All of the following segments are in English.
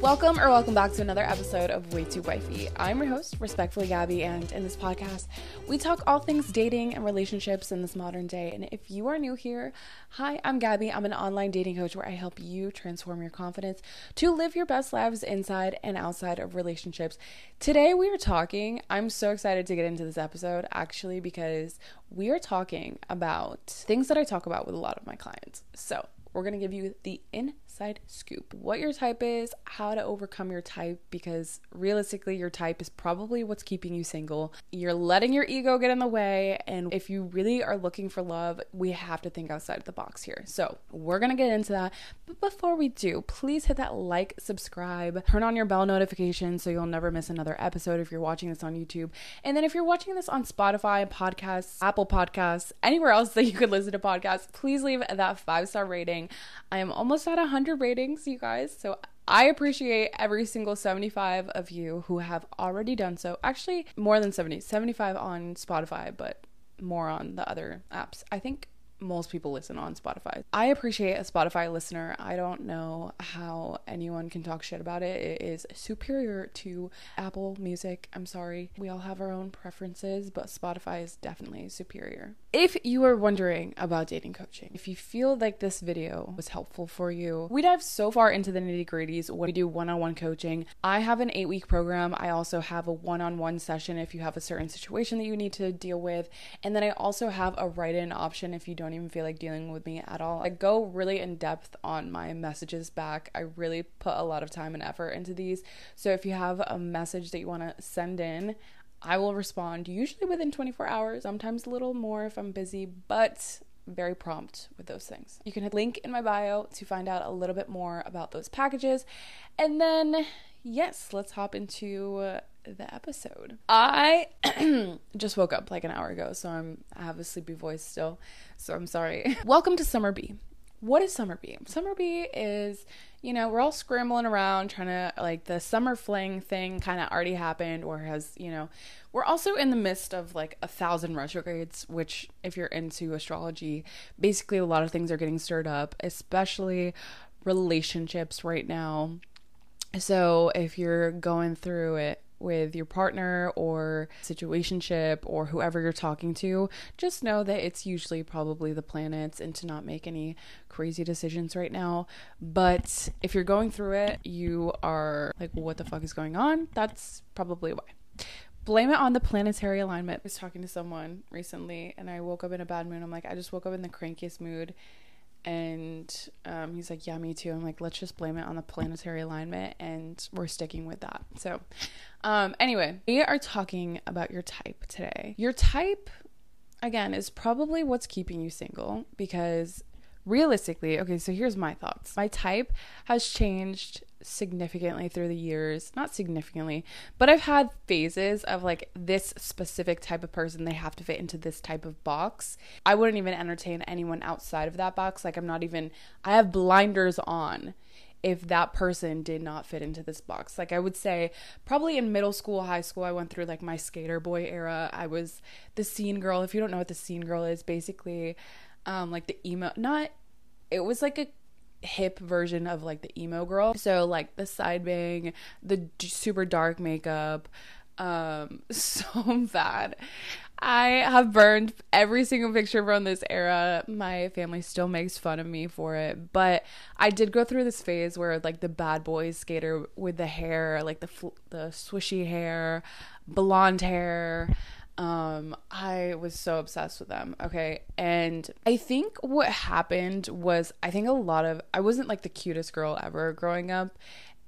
Welcome or welcome back to another episode of Way Too Wifey. I'm your host, respectfully Gabby, and in this podcast, we talk all things dating and relationships in this modern day. And if you are new here, hi, I'm Gabby. I'm an online dating coach where I help you transform your confidence to live your best lives inside and outside of relationships. Today, we are talking, I'm so excited to get into this episode actually because we are talking about things that I talk about with a lot of my clients. So, we're going to give you the inside scoop what your type is, how to overcome your type, because realistically, your type is probably what's keeping you single. You're letting your ego get in the way. And if you really are looking for love, we have to think outside of the box here. So, we're going to get into that. But before we do, please hit that like, subscribe, turn on your bell notification so you'll never miss another episode if you're watching this on YouTube. And then if you're watching this on Spotify, podcasts, Apple Podcasts, anywhere else that you could listen to podcasts, please leave that five star rating I am almost at 100 ratings, you guys. So I appreciate every single 75 of you who have already done so. Actually, more than 70, 75 on Spotify, but more on the other apps. I think most people listen on Spotify. I appreciate a Spotify listener. I don't know how anyone can talk shit about it. It is superior to Apple Music. I'm sorry. We all have our own preferences, but Spotify is definitely superior. If you are wondering about dating coaching, if you feel like this video was helpful for you, we dive so far into the nitty gritties when we do one on one coaching. I have an eight week program. I also have a one on one session if you have a certain situation that you need to deal with. And then I also have a write in option if you don't even feel like dealing with me at all. I go really in depth on my messages back. I really put a lot of time and effort into these. So if you have a message that you want to send in, I will respond usually within 24 hours, sometimes a little more if I'm busy, but very prompt with those things. You can hit link in my bio to find out a little bit more about those packages. And then, yes, let's hop into the episode. I just woke up like an hour ago, so I'm I have a sleepy voice still. So I'm sorry. Welcome to Summer Bee. What is Summer Bee? Summer Bee is you know, we're all scrambling around trying to like the summer fling thing kind of already happened or has, you know, we're also in the midst of like a thousand retrogrades, which if you're into astrology, basically a lot of things are getting stirred up, especially relationships right now. So if you're going through it with your partner or situationship or whoever you're talking to, just know that it's usually probably the planets and to not make any crazy decisions right now. But if you're going through it, you are like, what the fuck is going on? That's probably why. Blame it on the planetary alignment. I was talking to someone recently and I woke up in a bad mood. I'm like, I just woke up in the crankiest mood and um, he's like, Yeah, me too. I'm like, Let's just blame it on the planetary alignment, and we're sticking with that. So, um, anyway, we are talking about your type today. Your type, again, is probably what's keeping you single because realistically, okay, so here's my thoughts. My type has changed significantly through the years. Not significantly, but I've had phases of like this specific type of person, they have to fit into this type of box. I wouldn't even entertain anyone outside of that box. Like, I'm not even, I have blinders on if that person did not fit into this box. Like I would say probably in middle school, high school, I went through like my skater boy era. I was the scene girl. If you don't know what the scene girl is, basically um like the emo not it was like a hip version of like the emo girl. So like the side bang, the d- super dark makeup, um so bad. I have burned every single picture from this era. My family still makes fun of me for it, but I did go through this phase where like the bad boy skater with the hair, like the fl- the swishy hair, blonde hair, um, I was so obsessed with them. Okay. And I think what happened was I think a lot of I wasn't like the cutest girl ever growing up.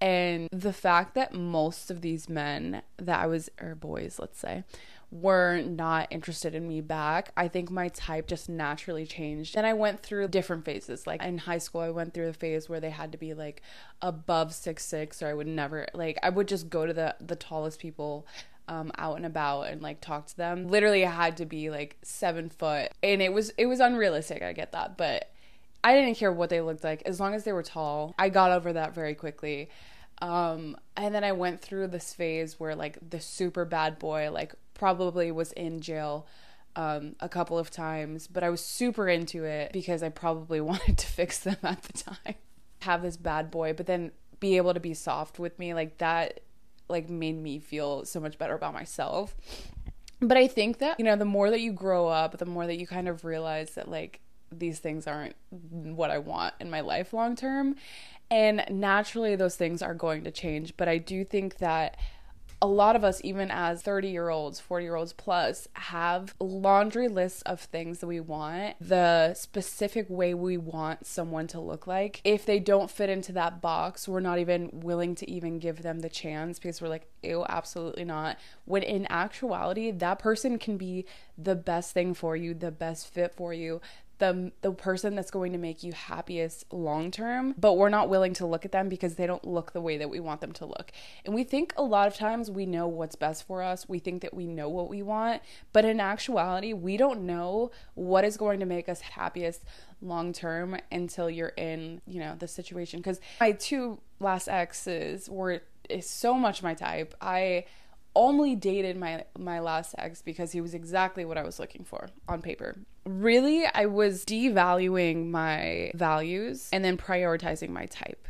And the fact that most of these men that I was, or boys, let's say, were not interested in me back, I think my type just naturally changed. And I went through different phases. Like in high school, I went through the phase where they had to be like above six six, or I would never like I would just go to the the tallest people um, out and about and like talk to them. Literally, I had to be like seven foot, and it was it was unrealistic. I get that, but I didn't care what they looked like as long as they were tall. I got over that very quickly. Um, and then I went through this phase where like the super bad boy like probably was in jail um, a couple of times, but I was super into it because I probably wanted to fix them at the time. Have this bad boy, but then be able to be soft with me like that like made me feel so much better about myself. But i think that you know the more that you grow up the more that you kind of realize that like these things aren't what i want in my life long term. And naturally those things are going to change. But i do think that a lot of us, even as 30 year olds, 40 year olds plus, have laundry lists of things that we want, the specific way we want someone to look like. If they don't fit into that box, we're not even willing to even give them the chance because we're like, ew, absolutely not. When in actuality, that person can be the best thing for you, the best fit for you, the the person that's going to make you happiest long term, but we're not willing to look at them because they don't look the way that we want them to look. And we think a lot of times we know what's best for us. We think that we know what we want, but in actuality, we don't know what is going to make us happiest long term until you're in, you know, the situation cuz my two last exes were is so much my type. I only dated my my last ex because he was exactly what I was looking for on paper. Really, I was devaluing my values and then prioritizing my type.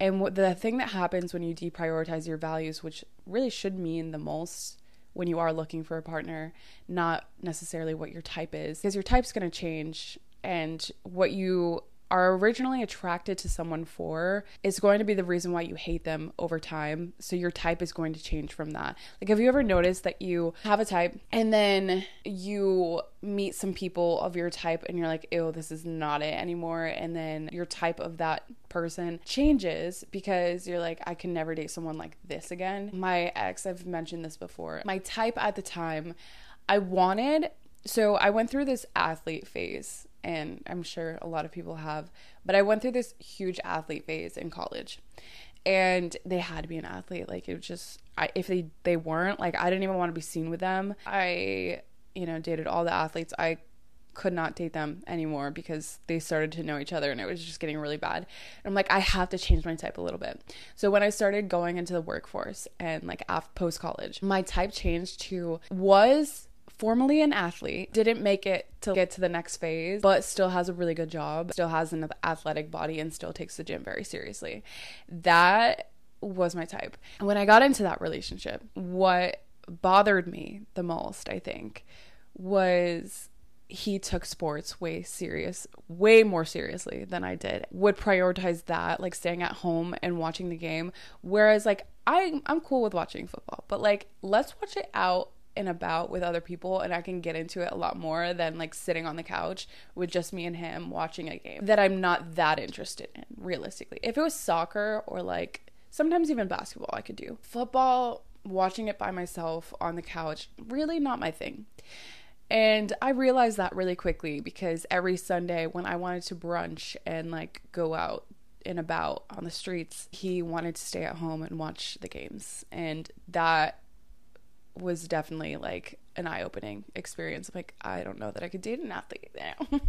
And what the thing that happens when you deprioritize your values, which really should mean the most when you are looking for a partner, not necessarily what your type is, because your type's going to change and what you are originally attracted to someone for is going to be the reason why you hate them over time. So your type is going to change from that. Like, have you ever noticed that you have a type and then you meet some people of your type and you're like, ew, this is not it anymore. And then your type of that person changes because you're like, I can never date someone like this again. My ex, I've mentioned this before, my type at the time, I wanted, so I went through this athlete phase and I'm sure a lot of people have. But I went through this huge athlete phase in college, and they had to be an athlete. Like it was just, I, if they they weren't, like I didn't even want to be seen with them. I, you know, dated all the athletes. I could not date them anymore because they started to know each other and it was just getting really bad. And I'm like, I have to change my type a little bit. So when I started going into the workforce and like after post college, my type changed to was formerly an athlete, didn't make it to get to the next phase, but still has a really good job, still has an athletic body, and still takes the gym very seriously. That was my type. When I got into that relationship, what bothered me the most, I think, was he took sports way serious, way more seriously than I did. Would prioritize that, like staying at home and watching the game. Whereas like I I'm cool with watching football, but like let's watch it out and about with other people and I can get into it a lot more than like sitting on the couch with just me and him watching a game that I'm not that interested in realistically. If it was soccer or like sometimes even basketball I could do. Football, watching it by myself on the couch, really not my thing. And I realized that really quickly because every Sunday when I wanted to brunch and like go out and about on the streets, he wanted to stay at home and watch the games. And that was definitely like an eye-opening experience. Like I don't know that I could date an athlete now,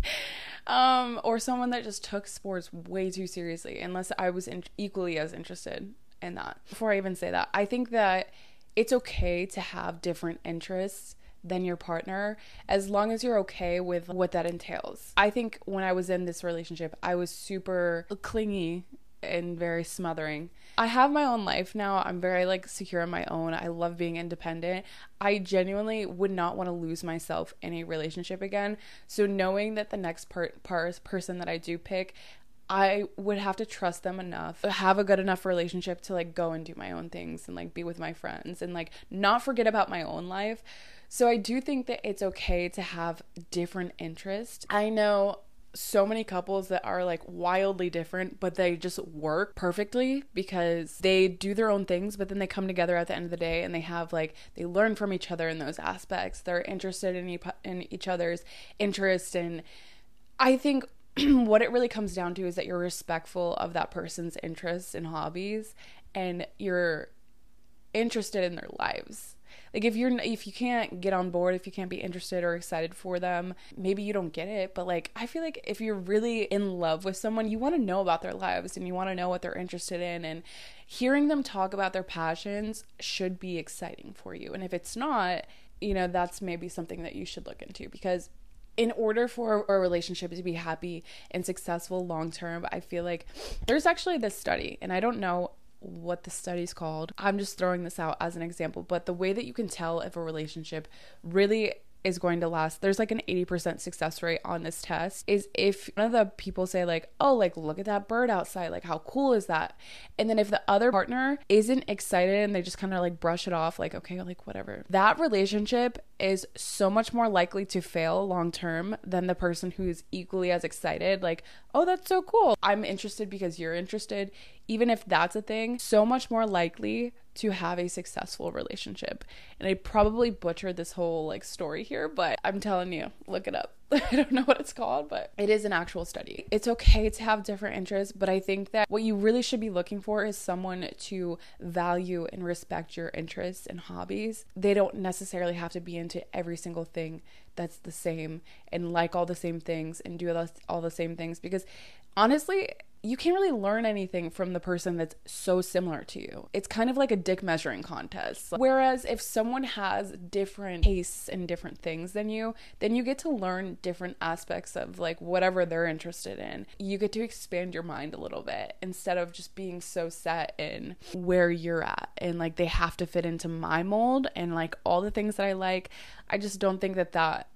um, or someone that just took sports way too seriously. Unless I was in- equally as interested in that. Before I even say that, I think that it's okay to have different interests than your partner as long as you're okay with what that entails. I think when I was in this relationship, I was super clingy and very smothering. I have my own life now. I'm very like secure on my own. I love being independent. I genuinely would not want to lose myself in a relationship again. So knowing that the next part, part person that I do pick, I would have to trust them enough, have a good enough relationship to like go and do my own things and like be with my friends and like not forget about my own life. So I do think that it's okay to have different interests. I know so many couples that are like wildly different, but they just work perfectly because they do their own things, but then they come together at the end of the day and they have like they learn from each other in those aspects. They're interested in, e- in each other's interests, and I think what it really comes down to is that you're respectful of that person's interests and hobbies, and you're interested in their lives like if you're if you can't get on board if you can't be interested or excited for them maybe you don't get it. But like i feel like if you're really in love with someone you want to know about their lives and you want to know what they're interested in and hearing them talk about their passions should be exciting for you. And if it's not you know that's maybe something that you should look into because in order for a relationship to be happy and successful long term, I feel like there's actually this study, and I don't know what the study's called. I'm just throwing this out as an example, but the way that you can tell if a relationship really is going to last there's like an 80% success rate on this test is if one of the people say like oh like look at that bird outside like how cool is that? And then if the other partner isn't excited and they just kind of like brush it off like okay like whatever. That relationship is so much more likely to fail long term than the person who's equally as excited like oh that's so cool. I'm interested because you're interested. Even if that's a thing so much more likely to have a successful relationship. And I probably butchered this whole like story here, but I'm telling you, look it up. I don't know what it's called, but it is an actual study. It's okay to have different interests, but I think that what you really should be looking for is someone to value and respect your interests and hobbies. They don't necessarily have to be into every single thing that's the same and like all the same things and do all the same things because honestly, you can't really learn anything from the person that's so similar to you. It's kind of like a dick measuring contest. Whereas if someone has different tastes and different things than you, then you get to learn different aspects of like whatever they're interested in. You get to expand your mind a little bit instead of just being so set in where you're at and like they have to fit into my mold and like all the things that I like. I just don't think that that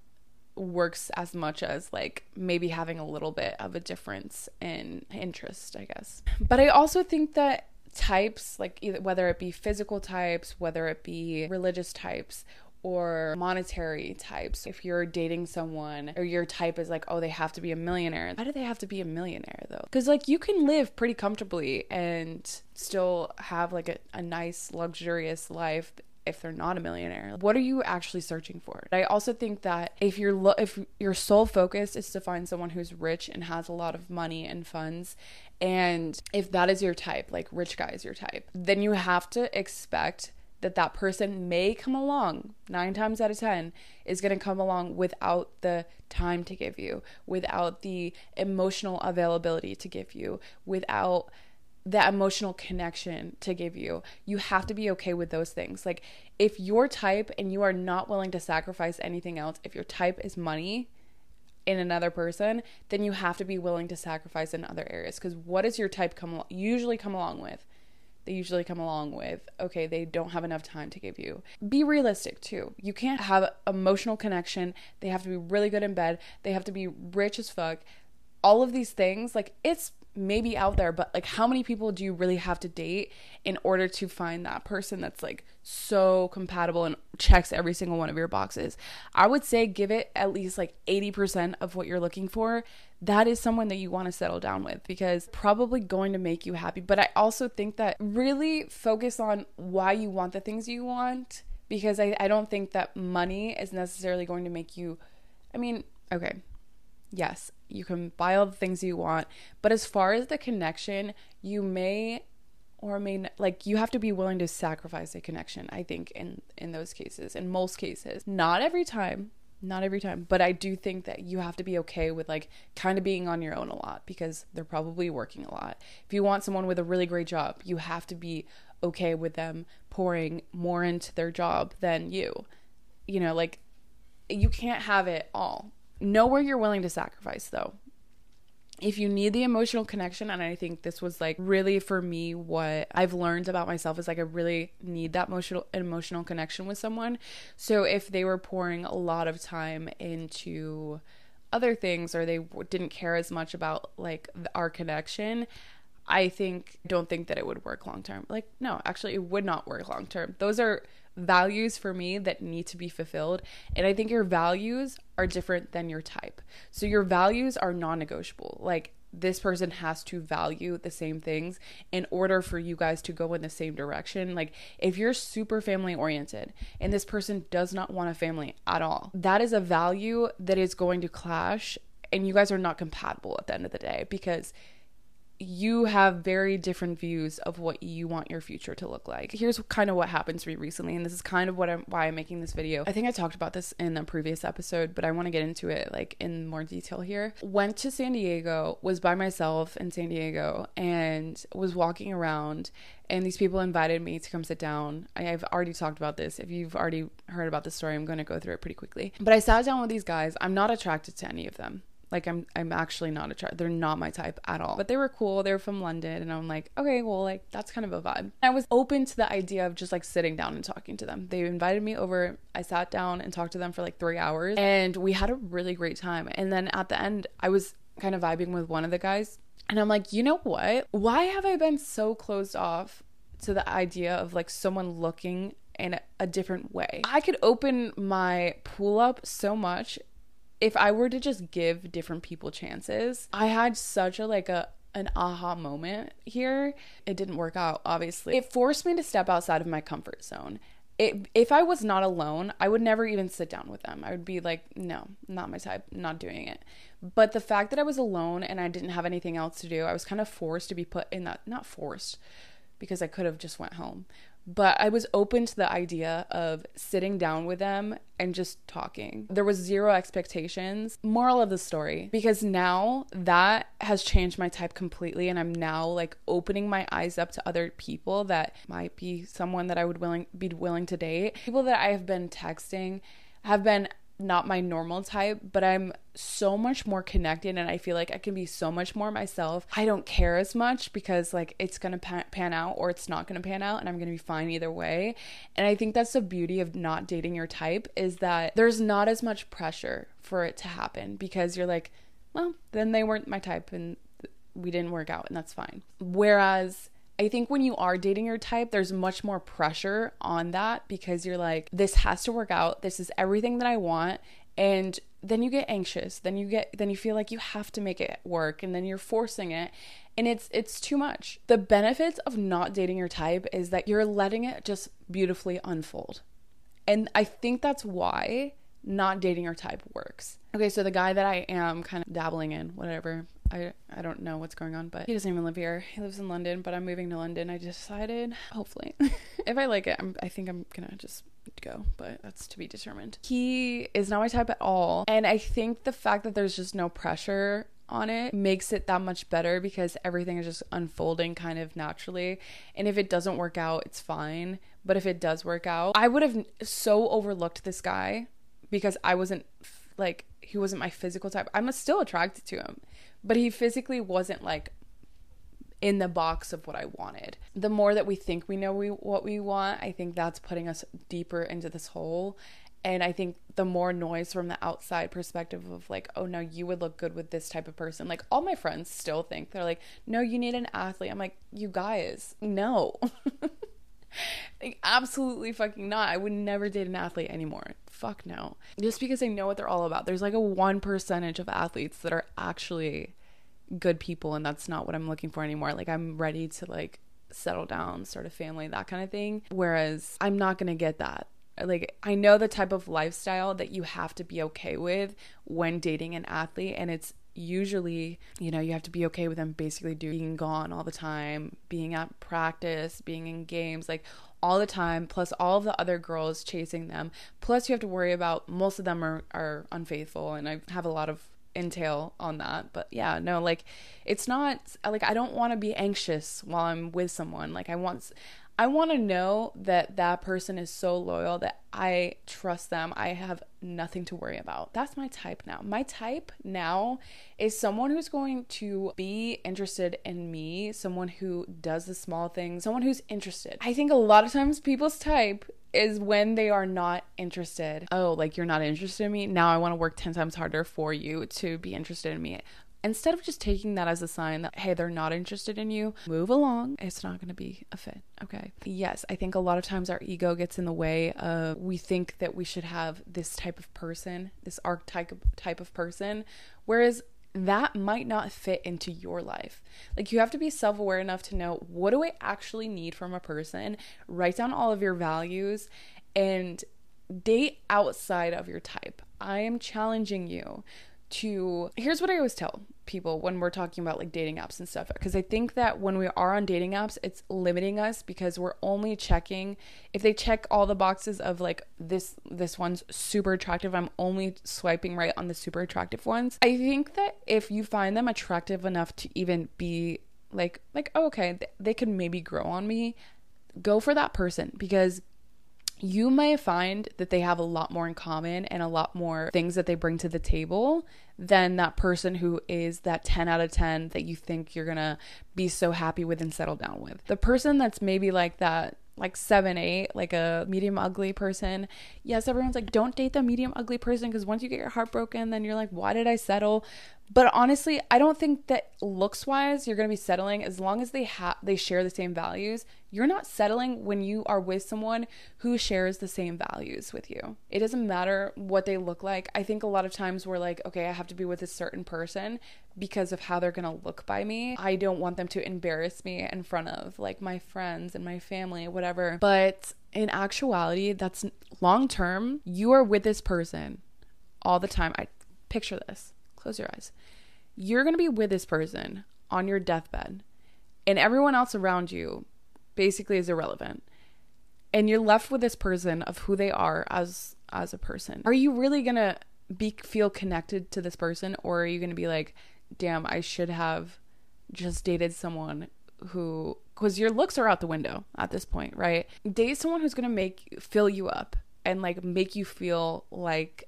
works as much as like maybe having a little bit of a difference in interest, I guess. But I also think that types, like either whether it be physical types, whether it be religious types, or monetary types. If you're dating someone or your type is like, oh, they have to be a millionaire. Why do they have to be a millionaire though? Because like you can live pretty comfortably and still have like a, a nice, luxurious life if they're not a millionaire. What are you actually searching for? I also think that if your lo- if your sole focus is to find someone who's rich and has a lot of money and funds and if that is your type like rich guy is your type then you have to expect that that person may come along 9 times out of 10 is going to come along without the time to give you without the emotional availability to give you without that emotional connection to give you. You have to be okay with those things. Like if your type and you are not willing to sacrifice anything else, if your type is money in another person, then you have to be willing to sacrifice in other areas cuz what does your type come usually come along with? They usually come along with okay, they don't have enough time to give you. Be realistic too. You can't have emotional connection. They have to be really good in bed. They have to be rich as fuck. All of these things, like it's maybe out there, but like how many people do you really have to date in order to find that person that's like so compatible and checks every single one of your boxes? I would say give it at least like 80% of what you're looking for. That is someone that you want to settle down with because probably going to make you happy. But I also think that really focus on why you want the things you want because I, I don't think that money is necessarily going to make you I mean, okay, yes, you can buy all the things you want, but as far as the connection, you may or may not, like you have to be willing to sacrifice a connection i think in in those cases in most cases. Not every time not every time but i do think that you have to be okay with like kind of being on your own a lot because they're probably working a lot. If you want someone with a really great job you have to be okay with them pouring more into their job than you. You know like you can't have it all know where you're willing to sacrifice though. If you need the emotional connection and i think this was like really for me what i've learned about myself is like i really need that emotional emotional connection with someone. So if they were pouring a lot of time into other things or they didn't care as much about like our connection i think don't think that it would work long term. Like no actually it would not work long term. Those are values for me that need to be fulfilled. And I think your values are different than your type. So your values are non negotiable. Like, this person has to value the same things in order for you guys to go in the same direction. Like, if you're super family oriented and this person does not want a family at all, that is a value that is going to clash, and you guys are not compatible at the end of the day because you have very different views of what you want your future to look like. Here's kind of what happened to me recently, and this is kind of what I'm why I'm making this video. I think I talked about this in a previous episode, but I want to get into it like in more detail here. Went to San Diego, was by myself in San Diego, and was walking around and these people invited me to come sit down. I have already talked about this. If you've already heard about this story, I'm going to go through it pretty quickly. But I sat down with these guys. I'm not attracted to any of them. Like I'm I'm actually not a attracted. They're not my type at all. But they were cool. They were from London and I'm like, okay, well like that's kind of a vibe. I was open to the idea of just like sitting down and talking to them. They invited me over. I sat down and talked to them for like 3 hours and we had a really great time. And then at the end, I was kind of vibing with one of the guys and I'm like, you know what? Why have I been so closed off to the idea of like someone looking in a different way? I could open my pool up so much if I were to just give different people chances. I had such a like a an aha moment here. It didn't work out, obviously. It forced me to step outside of my comfort zone. It, if I was not alone, I would never even sit down with them. I would be like, no, not my type, not doing it. But the fact that I was alone and I didn't have anything else to do, I was kind of forced to be put in that, not forced, because I could have just went home, but I was open to the idea of sitting down with them and just talking. There was zero expectations. Moral of the story because now that has changed my type completely and I'm now like opening my eyes up to other people that might be someone that I would willing be willing to date. People that I have been texting have been not my normal type, but I'm so much more connected and I feel like I can be so much more myself. I don't care as much because like it's going to pan, out or it's not going to pan out and I'm going to be fine either way. And I think that's the beauty of not dating your type is that there's not as much pressure for it to happen because you're like, well, then they weren't my type and we didn't work out and that's fine. Whereas I think when you are dating your type, there's much more pressure on that because you're like, this has to work out. This is everything that I want. And then you get anxious. Then you get then you feel like you have to make it work and then you're forcing it and it's it's too much. The benefits of not dating your type is that you're letting it just beautifully unfold. And I think that's why not dating your type works. Okay, so the guy that I am kind of dabbling in, whatever, I I don't know what's going on, but he doesn't even live here. He lives in London, but I'm moving to London. I decided, hopefully, if I like it, I'm, I think I'm gonna just go, but that's to be determined. He is not my type at all, and I think the fact that there's just no pressure on it makes it that much better because everything is just unfolding kind of naturally. And if it doesn't work out, it's fine. But if it does work out, I would have so overlooked this guy because I wasn't like he wasn't my physical type. I'm still attracted to him but he physically wasn't like in the box of what I wanted. The more that we think we know we what we want, I think that's putting us deeper into this hole. And I think the more noise from the outside perspective of like, oh no, you would look good with this type of person. Like all my friends still think they're like, no, you need an athlete. I'm like, you guys, no. like absolutely fucking not. I would never date an athlete anymore. Fuck no. Just because I know what they're all about. There's like a one percentage of athletes that are actually good people and that's not what I'm looking for anymore. Like I'm ready to like settle down, start a family, that kind of thing. Whereas I'm not to get that. Like I know the type of lifestyle that you have to be okay with when dating an athlete and it's usually, you know, you have to be okay with them basically being gone all the time, being at practice, being in games, like all the time, plus all of the other girls chasing them. Plus, you have to worry about most of them are, are unfaithful, and I have a lot of entail on that. But yeah, no, like it's not like I don't want to be anxious while I'm with someone. Like I want I want to know that that person is so loyal that I trust them. I have nothing to worry about. That's my type now. My type now is someone who's going to be interested in me, someone who does the small things, someone who's interested. I think a lot of times people's type is when they are not interested. Oh, like you're not interested in me? Now I want to work 10 times harder for you to be interested in me instead of just taking that as a sign that, hey, they're not interested in you, move along. It's not going to be a fit. Okay. Yes, I think a lot of times our ego gets in the way of we think that we should have this type of person, this archetype type of person, whereas that might not fit into your life. Like you have to be self-aware enough to know what do I actually need from a person? Write down all of your values and date outside of your type. I am challenging you to here's what I always tell people when we're talking about like dating apps and stuff because I think that when we are on dating apps, it's limiting us because we're only checking if they check all the boxes of like this this one's super attractive, I'm only swiping right on the super attractive ones. I think that if you find them attractive enough to even be like like oh, okay, they could maybe grow on me, go for that person because you may find that they have a lot more in common and a lot more things that they bring to the table than that person who is that 10 out of 10 that you think you're gonna be so happy with and settle down with. The person that's maybe like that like seven, eight, like a medium ugly person. Yes, everyone's like, don't date the medium ugly person because once you get your heart broken, then you're like, why did I settle? But honestly, I don't think that looks wise you're gonna be settling as long as they have they share the same values. You're not settling when you are with someone who shares the same values with you. It doesn't matter what they look like. I think a lot of times we're like, okay, I have to be with a certain person because of how they're gonna look by me. I don't want them to embarrass me in front of like my friends and my family, whatever. But in actuality, that's long term. You are with this person all the time. I picture this Close your eyes. You're going to be with this person on your deathbed, and everyone else around you basically is irrelevant. And you're left with this person of who they are as as a person. Are you really going to be feel connected to this person or are you going to be like, "Damn, I should have just dated someone who because your looks are out the window at this point, right? Date someone who's gonna make fill you up and like make you feel like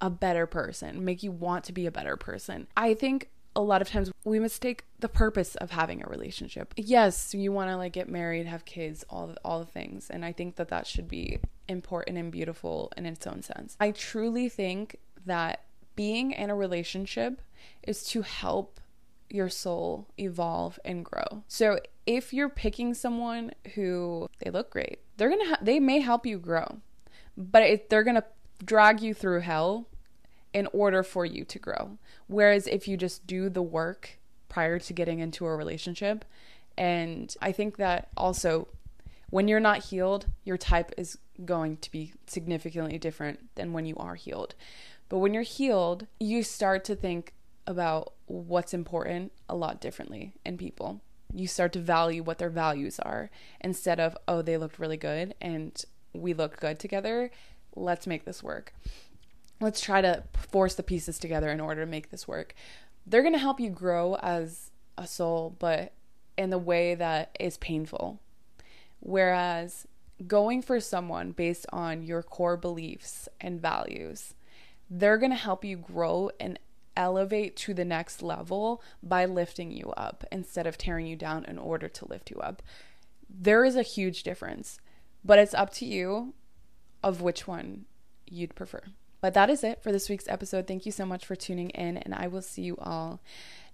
a better person, make you want to be a better person. I think a lot of times we mistake the purpose of having a relationship. Yes, you want to like get married, have kids, all the, all the things, and I think that that should be important and beautiful in its own sense. I truly think that being in a relationship is to help your soul evolve and grow. So if you're picking someone who they look great, they're going to ha- they may help you grow. But they're going to drag you through hell in order for you to grow. Whereas if you just do the work prior to getting into a relationship, and I think that also when you're not healed, your type is going to be significantly different than when you are healed. But when you're healed, you start to think about what's important a lot differently in people. You start to value what their values are instead of, oh, they looked really good and we look good together let's make this work. Let's try to force the pieces together in order to make this work. They're going to help you grow as a soul, but in the way that is painful. Whereas going for someone based on your core beliefs and values, they're going to help you grow and elevate to the next level by lifting you up instead of tearing you down in order to lift you up. There is a huge difference, but it's up to you of which one you'd prefer. But that is it for this week's episode. Thank you so much for tuning in, and I will see you all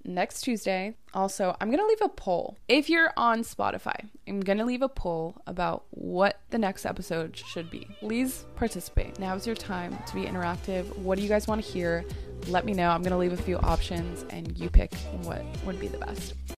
next Tuesday. Also, I'm going to leave a poll. If you're on Spotify, I'm going to leave a poll about what the next episode should be. Please participate. Now is your time to be interactive. What do you guys want to hear? Let me know. I'm going to leave a few options and you pick what would be the best.